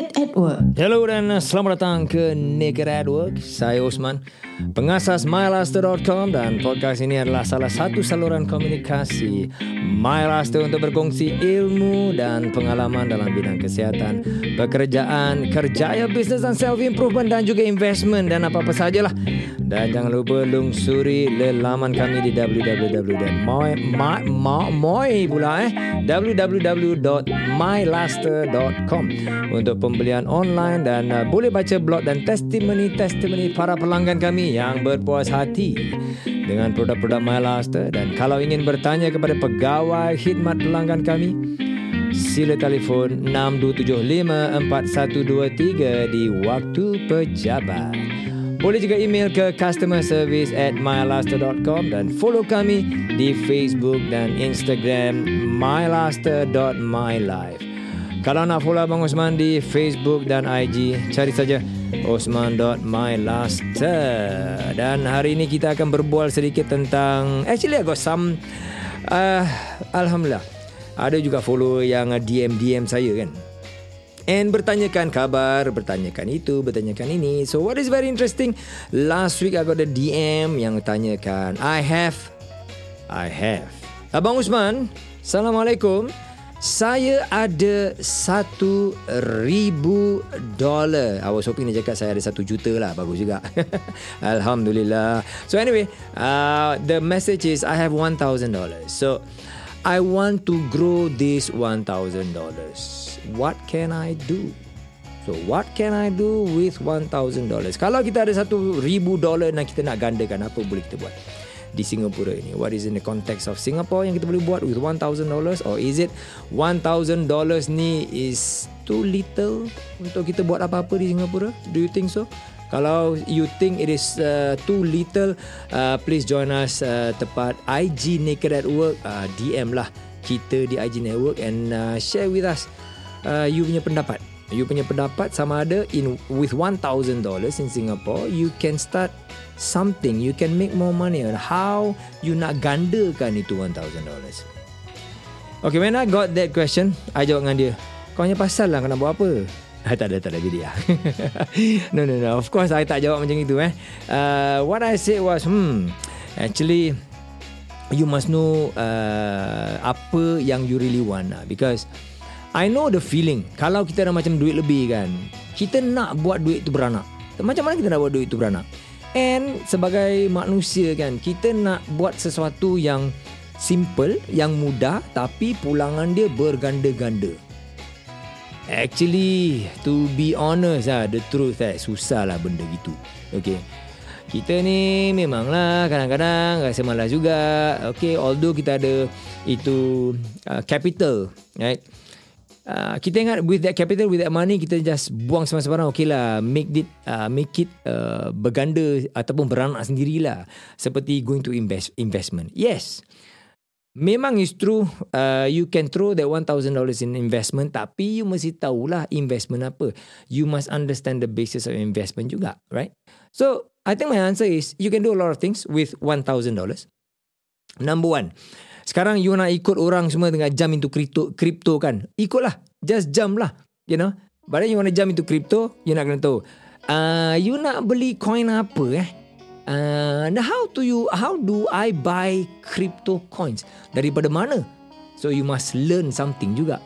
At Work. Hello dan selamat datang ke Naked at Work. Saya Osman, pengasas mylaster.com dan podcast ini adalah salah satu saluran komunikasi MyLaster untuk berkongsi ilmu dan pengalaman dalam bidang kesihatan, pekerjaan, kerjaya bisnes dan self-improvement dan juga investment dan apa-apa sajalah. Dan jangan lupa lungsuri laman kami di www.moy pula eh www.mylaster.com untuk pembelian online dan uh, boleh baca blog dan testimoni-testimoni para pelanggan kami yang berpuas hati dengan produk-produk MyLaster dan kalau ingin bertanya kepada pegawai khidmat pelanggan kami sila telefon 62754123 di waktu pejabat. Boleh juga email ke customer service at mylaster.com dan follow kami di Facebook dan Instagram mylaster.mylife. Kalau nak follow Abang Osman di Facebook dan IG, cari saja osman.mylaster. Dan hari ini kita akan berbual sedikit tentang... Actually, I got some... Uh, Alhamdulillah. Ada juga follow yang DM-DM saya kan. And bertanyakan kabar, bertanyakan itu, bertanyakan ini. So what is very interesting? Last week I got a DM yang tanyakan, I have, I have. Abang Usman, Assalamualaikum. Saya ada satu ribu dolar. I was hoping dia cakap saya ada satu juta lah. Bagus juga. Alhamdulillah. So anyway, uh, the message is I have one thousand dollars. So I want to grow this one thousand dollars. What can I do? So what can I do with one thousand dollars? Kalau kita ada satu ribu dolar dan kita nak gandakan apa boleh kita buat? Di Singapura ini. What is in the context of Singapore yang kita boleh buat with $1,000 or is it $1,000 ni is too little untuk kita buat apa-apa di Singapura? Do you think so? Kalau you think it is uh, too little, uh, please join us uh, tepat IG Naked at Work. Uh, DM lah kita di IG Network and uh, share with us uh, you punya pendapat. You punya pendapat sama ada in with $1,000 in Singapore, you can start something. You can make more money. And how you nak gandakan itu $1,000? Okay, when I got that question, I jawab dengan dia, kau hanya pasal lah kau nak buat apa? Ah, tak ada, tak ada jadi lah. no, no, no. Of course, I tak jawab macam itu. Eh. Uh, what I said was, hmm, actually, you must know uh, apa yang you really want. Lah. Because I know the feeling. Kalau kita ada macam duit lebih kan Kita nak buat duit tu beranak. Macam mana kita nak buat duit tu beranak? And sebagai manusia kan Kita nak buat sesuatu yang Simple Yang mudah Tapi pulangan dia berganda-ganda. Actually To be honest lah The truth eh Susah lah benda gitu. Okay. Kita ni memanglah kadang-kadang rasa malas juga. Okay, although kita ada itu uh, capital, right? Uh, kita ingat with that capital with that money kita just buang sembarang-sembarang. Okey lah make it uh, make it uh, berganda ataupun beranak sendirilah. Seperti going to invest investment. Yes. Memang is true uh, you can throw that $1000 in investment tapi you mesti tahulah investment apa. You must understand the basis of investment juga right? So i think my answer is you can do a lot of things with $1000 number one sekarang you nak ikut orang semua tengah jump into crypto, crypto kan. Ikutlah. Just jump lah. You know. But then you want to jump into crypto, you nak kena tahu. Uh, you nak beli coin apa eh? Uh, how do you how do I buy crypto coins? Daripada mana? So you must learn something juga.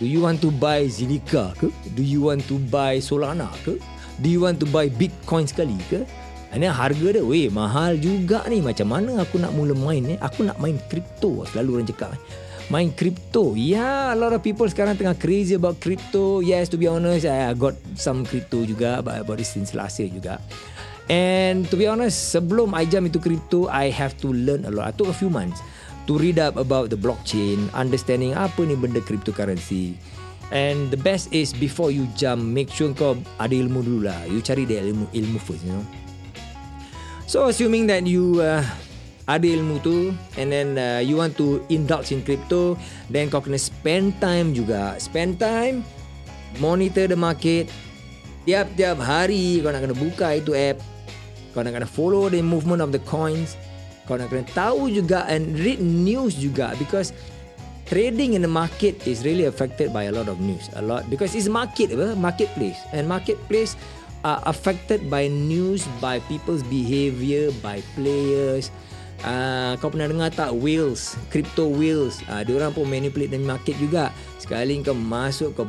Do you want to buy Zilliqa ke? Do you want to buy Solana ke? Do you want to buy Bitcoin sekali ke? Ini harga dia Weh mahal juga ni. Macam mana aku nak mula main ni Aku nak main crypto Selalu orang cakap Main crypto. Yeah A lot of people sekarang Tengah crazy about crypto. Yes to be honest I got some crypto juga But about this since last year juga. And to be honest Sebelum I jump into crypto I have to learn a lot. I took a few months To read up about the blockchain Understanding apa ni benda cryptocurrency. And the best is Before you jump Make sure kau ada ilmu dulu lah. You cari dia ilmu, ilmu first you know So assuming that you uh, ada ilmu tu and then uh, you want to indulge in crypto, then kau kena spend time juga. Spend time monitor the market. Tiap-tiap hari kau nak kena buka itu app. Kau nak kena follow the movement of the coins. Kau nak kena tahu juga and read news juga because trading in the market is really affected by a lot of news. A lot because it's market, apa? marketplace. And marketplace are affected by news, by people's behavior, by players. Uh, kau pernah dengar tak whales, crypto whales. Uh, dia orang pun manipulate the market juga. Sekali kau masuk ke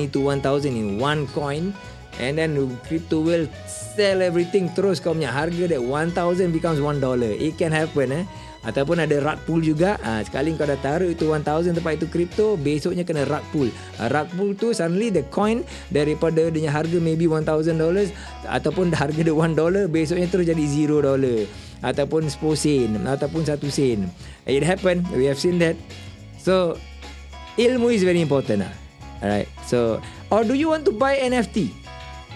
itu 1000 in one coin and then crypto whale sell everything. Terus kau punya harga that 1000 becomes 1 dollar. It can happen eh. Ataupun ada rug pull juga. Ha, Sekali kau dah taruh itu 1000 tempat itu kripto Besoknya kena rug pull Rug pull tu suddenly the coin Daripada dia harga maybe 1000 dollars Ataupun harga dia 1 dollar Besoknya terus jadi 0 dollar. Ataupun 10 sen Ataupun 1 sen. It happen. We have seen that. So Ilmu is very important lah Alright. So Or do you want to buy NFT?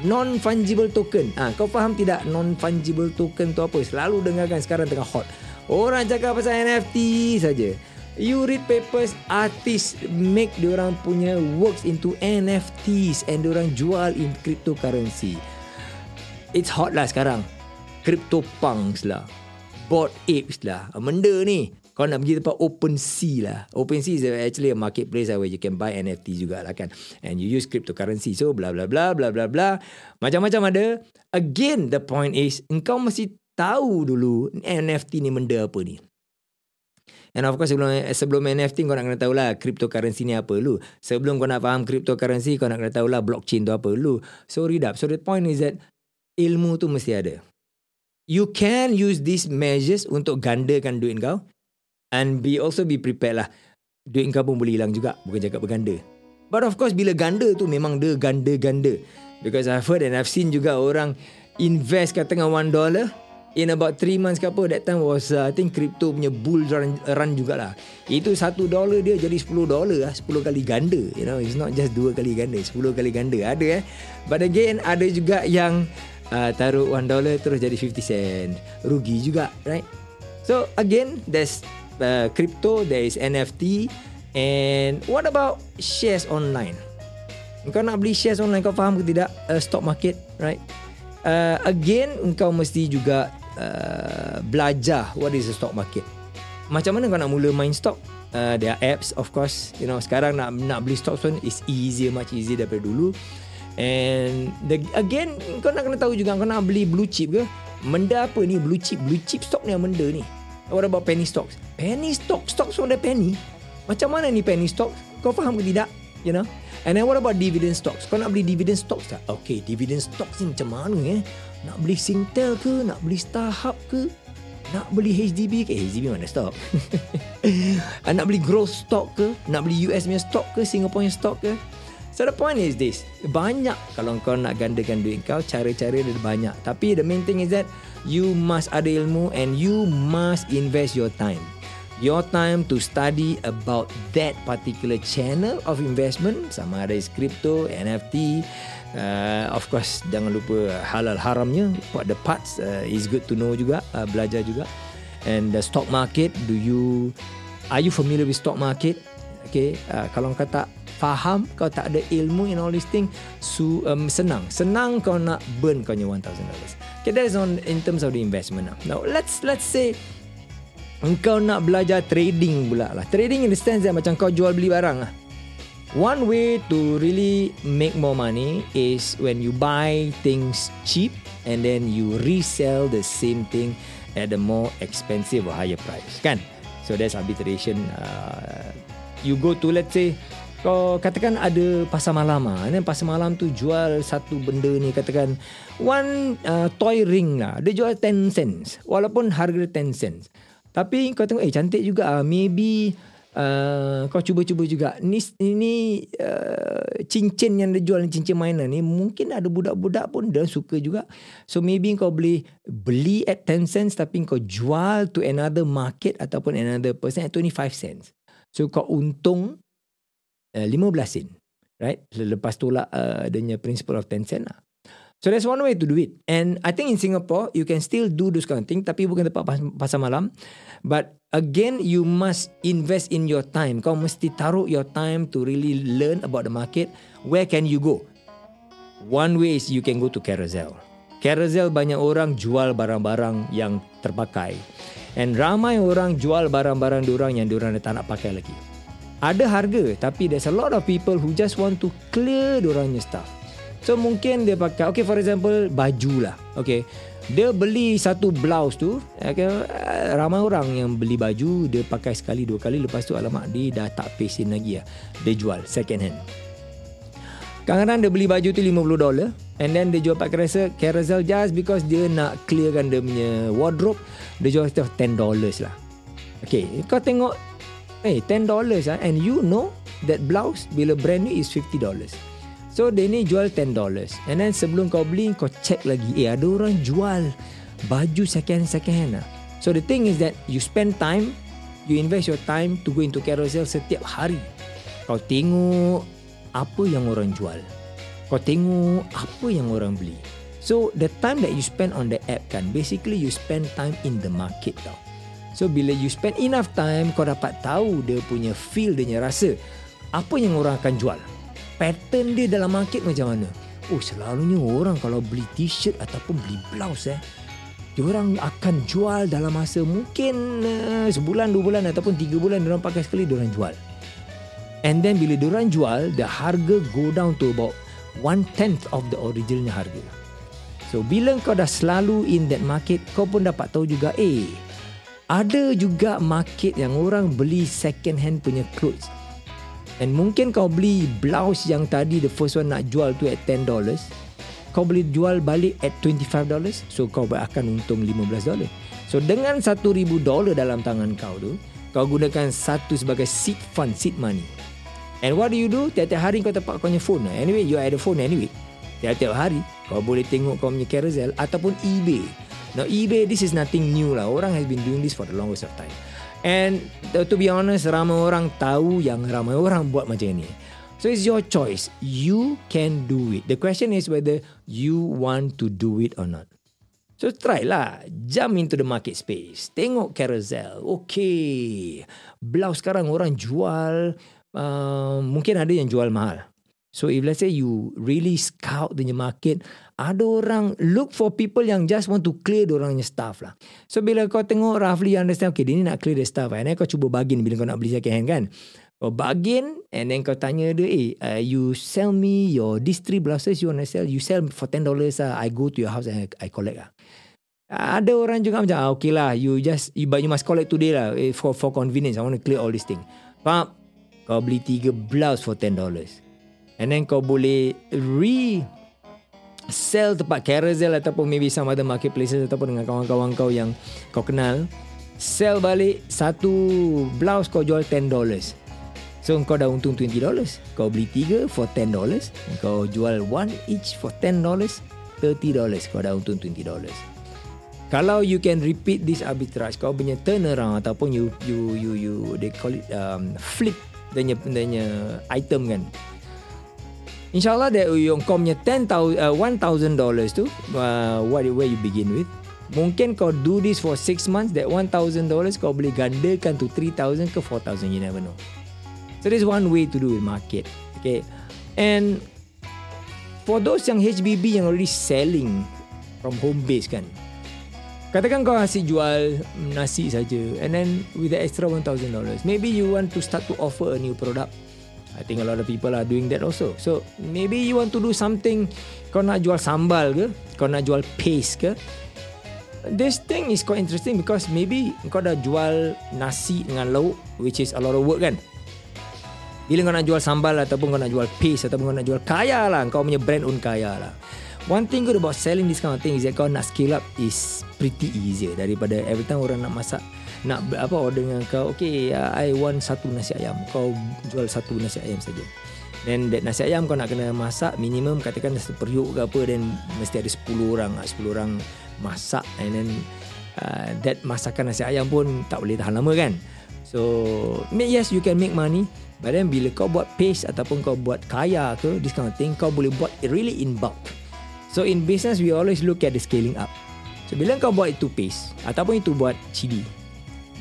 Non-fungible token ha, Kau faham tidak Non-fungible token tu apa Selalu dengarkan sekarang tengah hot Orang cakap pasal NFT saja. You read papers artis make orang punya works into NFTs and orang jual in cryptocurrency. It's hot lah sekarang. Crypto punks lah. Bot apes lah. Benda ni. Kau nak pergi tempat OpenSea lah. OpenSea is actually a marketplace where you can buy NFT juga lah kan. And you use cryptocurrency. So bla bla bla bla bla bla. Macam-macam ada. Again, the point is, engkau mesti tahu dulu NFT ni benda apa ni. And of course sebelum sebelum NFT kau nak kena tahu lah cryptocurrency ni apa dulu. Sebelum kau nak faham cryptocurrency kau nak kena tahu lah blockchain tu apa dulu. So read up. So the point is that ilmu tu mesti ada. You can use these measures untuk gandakan duit kau and be also be prepared lah. Duit kau pun boleh hilang juga. Bukan cakap berganda. But of course bila ganda tu memang dia ganda-ganda. Because I've heard and I've seen juga orang invest katakan one dollar in about 3 months ke apa that time was uh, I think crypto punya bull run, run jugalah itu 1 dollar dia jadi 10 dollar lah 10 kali ganda you know it's not just 2 kali ganda 10 kali ganda ada eh but again ada juga yang uh, taruh 1 dollar terus jadi 50 cent rugi juga right so again there's uh, crypto there is NFT and what about shares online kau nak beli shares online kau faham ke tidak uh, stock market right uh, again engkau mesti juga uh, belajar what is the stock market. Macam mana kau nak mula main stock? Uh, there are apps of course. You know sekarang nak nak beli stock pun is easier much easier daripada dulu. And the, again kau nak kena tahu juga kau nak beli blue chip ke? Benda apa ni blue chip? Blue chip stock ni yang benda ni. What about penny stocks? Penny stock, stock so ada penny. Macam mana ni penny stock? Kau faham ke tidak? You know? And then what about dividend stocks? Kau nak beli dividend stocks tak? Okay, dividend stocks ni macam mana eh? Nak beli Singtel ke? Nak beli Starhub ke? Nak beli HDB ke? Eh, HDB mana stock? nak beli growth stock ke? Nak beli US punya stock ke? Singapore punya stock ke? So the point is this. Banyak kalau kau nak gandakan duit kau, cara-cara dia banyak. Tapi the main thing is that you must ada ilmu and you must invest your time. Your time to study about that particular channel of investment sama ada is crypto, NFT, uh, of course jangan lupa halal haramnya what the parts uh, is good to know juga uh, belajar juga and the stock market do you are you familiar with stock market okay uh, kalau kau tak faham kau tak ada ilmu in all this thing su, um, senang senang kau nak burn kau punya 1000 dollars okay that is on in terms of the investment now, now let's let's say engkau nak belajar trading pula lah trading in the sense that macam kau jual beli barang lah One way to really make more money is when you buy things cheap and then you resell the same thing at a more expensive or higher price. Kan? So that's arbitration. Uh, you go to let's say kau katakan ada pasar malam ah, dan pasar malam tu jual satu benda ni katakan one uh, toy ring lah. Dia jual 10 cents walaupun harga 10 cents. Tapi kau tengok eh cantik juga ah. Maybe Uh, kau cuba-cuba juga ni ini uh, cincin yang dia jual cincin mainan ni mungkin ada budak-budak pun dia suka juga so maybe kau beli beli at 10 cents tapi kau jual to another market ataupun another person at 25 cents so kau untung uh, 15 sen right lepas tolak uh, adanya principle of 10 cents lah So that's one way to do it. And I think in Singapore, you can still do this kind of thing. Tapi bukan tempat pasar malam. But again, you must invest in your time. Kau mesti taruh your time to really learn about the market. Where can you go? One way is you can go to Carousel. Carousel banyak orang jual barang-barang yang terpakai. And ramai orang jual barang-barang diorang yang diorang tak nak pakai lagi. Ada harga tapi there's a lot of people who just want to clear dorangnya stuff. So mungkin dia pakai okay for example baju lah. Okay. Dia beli satu blouse tu okay, Ramai orang yang beli baju Dia pakai sekali dua kali Lepas tu alamak dia dah tak paste lagi lah Dia jual second hand Kadang-kadang dia beli baju tu 50 dolar and then dia jual pakai carousel, carousel just because dia nak clearkan dia punya wardrobe, dia jual itu 10 dollars lah. Okay, kau tengok eh hey, 10 dollars ah and you know that blouse bila brand new is 50 dollars. So dia ni jual 10 dollars and then sebelum kau beli kau check lagi eh ada orang jual baju second second hand lah. So the thing is that you spend time, you invest your time to go into carousel setiap hari. Kau tengok apa yang orang jual. Kau tengok apa yang orang beli. So the time that you spend on the app kan basically you spend time in the market tau. So bila you spend enough time kau dapat tahu dia punya feel dia punya rasa apa yang orang akan jual. Pattern dia dalam market macam mana. Oh selalunya orang kalau beli t-shirt ataupun beli blouse eh Diorang akan jual dalam masa mungkin uh, sebulan, dua bulan ataupun tiga bulan diorang pakai sekali diorang jual. And then bila diorang jual, the harga go down to about one tenth of the original harga. So bila kau dah selalu in that market, kau pun dapat tahu juga, eh, ada juga market yang orang beli second hand punya clothes. And mungkin kau beli blouse yang tadi the first one nak jual tu at $10, kau boleh jual balik at $25, so kau akan untung $15. So dengan $1,000 dalam tangan kau tu, kau gunakan satu sebagai seed fund, seed money. And what do you do? Tiap-tiap hari kau tempat kau punya phone. Anyway, you ada phone anyway. Tiap-tiap hari kau boleh tengok kau punya carousel ataupun eBay. Now eBay, this is nothing new lah. Orang has been doing this for the longest of time. And to be honest, ramai orang tahu yang ramai orang buat macam ni. So it's your choice. You can do it. The question is whether you want to do it or not. So try lah. Jump into the market space. Tengok carousel. Okay. Blouse sekarang orang jual uh, mungkin ada yang jual mahal. So if let's say you really scout the market, ada orang look for people yang just want to clear orangnya stuff lah. So bila kau tengok roughly understand, okay dia ni nak clear the stuff. And then kau cuba bargain bila kau nak beli second hand kan. Kau bargain and then kau tanya dia, eh uh, you sell me your these three blouses you want to sell, you sell for $10 lah. I go to your house and I, I collect lah. Ada orang juga macam, ah, okay lah, you just, you, but you must collect today lah eh, for for convenience. I want to clear all this thing. Faham? Kau beli tiga blouse for $10. And then kau boleh re sell tempat carousel ataupun maybe some other marketplaces ataupun dengan kawan-kawan kau yang kau kenal. Sell balik satu blouse kau jual $10. So kau dah untung $20. Kau beli tiga for $10. Kau jual one each for $10. $30. Kau dah untung $20. Kalau you can repeat this arbitrage, kau punya turnaround ataupun you you you you they call it um, flip dia punya item kan. InsyaAllah that yung kau punya $10,000 uh, $1,000 tu uh, what where you begin with. Mungkin kau do this for 6 months that $1,000 kau boleh gandakan to 3,000 ke 4,000 you never know. So there's one way to do it market okay? And for those yang HBB yang already selling from home base kan Katakan kau nasi jual nasi saja and then with the extra $1,000 maybe you want to start to offer a new product I think a lot of people are doing that also. So maybe you want to do something kau nak jual sambal ke kau nak jual paste ke this thing is quite interesting because maybe kau dah jual nasi dengan lauk which is a lot of work kan? Bila kau nak jual sambal ataupun kau nak jual paste ataupun kau nak jual kaya lah kau punya brand own kaya lah. One thing good about selling this kind of thing is that kau nak scale up is pretty easier daripada every time orang nak masak nak apa order dengan kau okay uh, I want satu nasi ayam. Kau jual satu nasi ayam saja. Then that nasi ayam kau nak kena masak minimum katakan satu periuk ke apa then mesti ada 10 orang 10 ah, orang masak. And then uh, that masakan nasi ayam pun tak boleh tahan lama kan? So yes you can make money but then bila kau buat paste ataupun kau buat kaya ke this kind of thing kau boleh buat really in bulk. So in business we always look at the scaling up. So bila kau buat itu paste ataupun itu buat chili,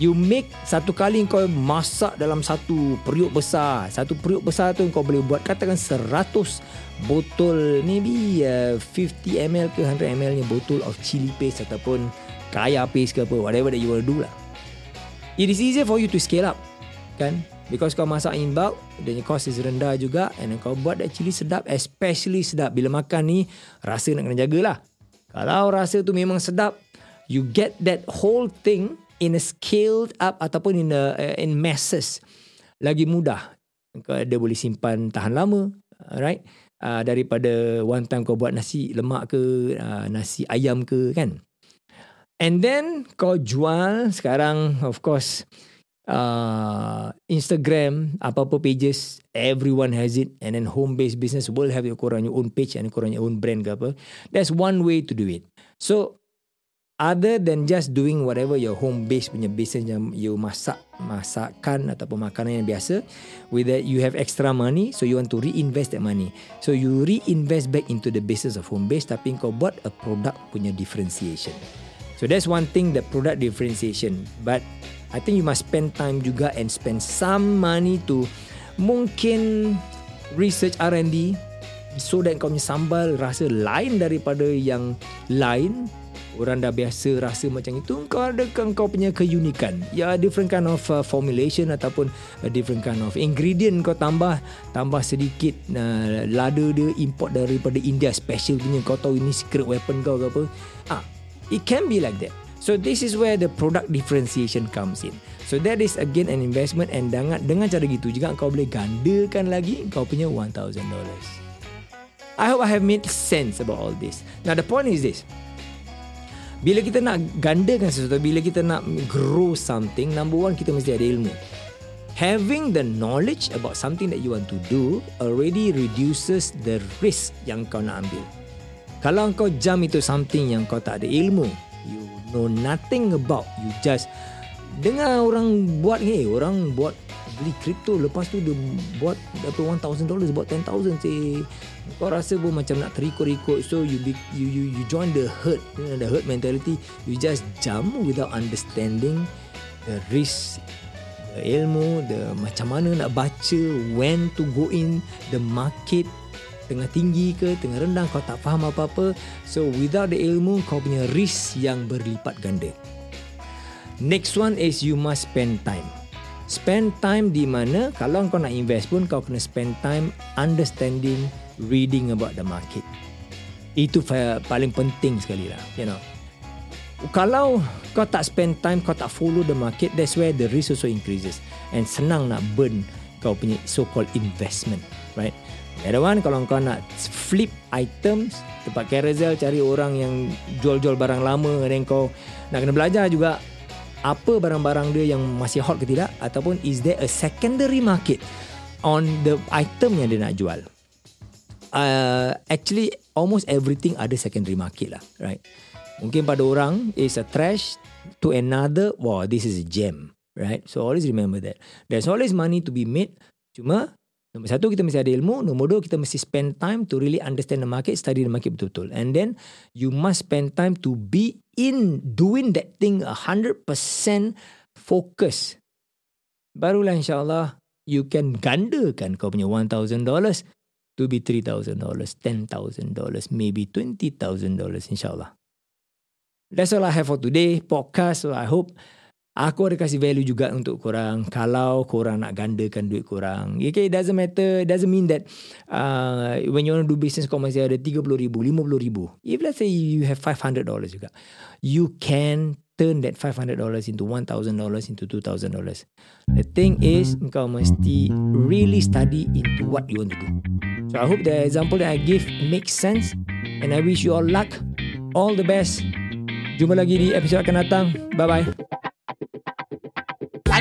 you make satu kali kau masak dalam satu periuk besar. Satu periuk besar tu kau boleh buat katakan 100 botol maybe uh, 50 ml ke 100 ml botol of chili paste ataupun kaya paste ke apa whatever that you want to do lah. It is easier for you to scale up kan Because kau masak in bulk, dan cost is rendah juga and kau buat actually sedap, especially sedap. Bila makan ni, rasa nak kena jagalah. Kalau rasa tu memang sedap, you get that whole thing in a scaled up ataupun in a, uh, in masses. Lagi mudah. Ada boleh simpan tahan lama, right? Uh, daripada one time kau buat nasi lemak ke, uh, nasi ayam ke kan. And then kau jual sekarang of course uh, Instagram, apa-apa pages, everyone has it. And then home-based business will have your korang your own page and korang your own brand ke apa. That's one way to do it. So, other than just doing whatever your home-based punya business yang you masak, masakan ataupun makanan yang biasa, with that you have extra money, so you want to reinvest that money. So, you reinvest back into the business of home-based tapi kau buat a product punya differentiation. So, that's one thing, the product differentiation. But, I think you must spend time juga and spend some money to mungkin research R&D so that kau punya sambal rasa lain daripada yang lain orang dah biasa rasa macam itu kau ada kan kau punya keunikan ya different kind of uh, formulation ataupun a different kind of ingredient kau tambah tambah sedikit uh, lada dia import daripada India special punya kau tahu ini secret weapon kau ke apa ah it can be like that So this is where the product differentiation comes in. So that is again an investment and dengan dengan cara gitu juga kau boleh gandakan lagi kau punya $1000. I hope I have made sense about all this. Now the point is this. Bila kita nak gandakan sesuatu, bila kita nak grow something, number one kita mesti ada ilmu. Having the knowledge about something that you want to do already reduces the risk yang kau nak ambil. Kalau kau jump itu something yang kau tak ada ilmu, know nothing about you just dengar orang buat ni orang buat beli kripto lepas tu dia buat apa 1000 dollars buat 10000 say kau rasa pun macam nak terikut-ikut. So you be, you you you join the herd you know, the herd mentality. You just jump without understanding the risk the ilmu the macam mana nak baca when to go in the market tengah tinggi ke tengah rendah kau tak faham apa-apa. So without the ilmu kau punya risk yang berlipat ganda. Next one is you must spend time spend time di mana? Kalau kau nak invest pun kau kena spend time understanding reading about the market. Itu paling penting sekali lah you know. Kalau kau tak spend time kau tak follow the market that's where the risk also increases. And senang nak burn kau punya so called investment right? Other one kalau kau nak flip items tempat carousel cari orang yang jual-jual barang lama dan kau nak kena belajar juga apa barang-barang dia yang masih hot ke tidak ataupun is there a secondary market on the item yang dia nak jual. Uh, actually almost everything ada secondary market lah, right? Mungkin pada orang is a trash to another, wow, this is a gem, right? So always remember that. There's always money to be made. Cuma Nombor satu, kita mesti ada ilmu. Nombor dua, kita mesti spend time to really understand the market, study the market betul-betul. And then, you must spend time to be in doing that thing 100% focus. Barulah insyaAllah, you can gandakan kau punya $1,000 to be $3,000, $10,000, maybe $20,000 insyaAllah. That's all I have for today. Podcast, so I hope Aku ada kasih value juga untuk korang kalau korang nak gandakan duit korang. Okay, it doesn't matter. It doesn't mean that uh, when you want to do business kau masih ada RM30,000, RM50,000. If let's say you have $500 juga, you can turn that $500 into $1,000 into $2,000. The thing is, kau mesti really study into what you want to do. So I hope the example that I give makes sense and I wish you all luck. All the best. Jumpa lagi di episode akan datang. Bye-bye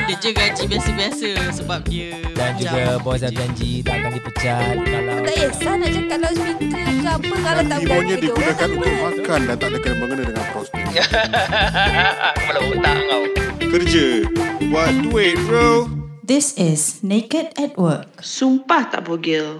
ada je gaji biasa-biasa sebab dia dan juga bos dah janji tak akan dipecat. Kalau tak kisah nak cakap kalau speaker ke apa kalau tak berani dia digunakan untuk makan dan tak ada kena mengena dengan prospek kepala otak kau. Kerja. Buat duit bro. This is Naked at Work. Sumpah tak bogil.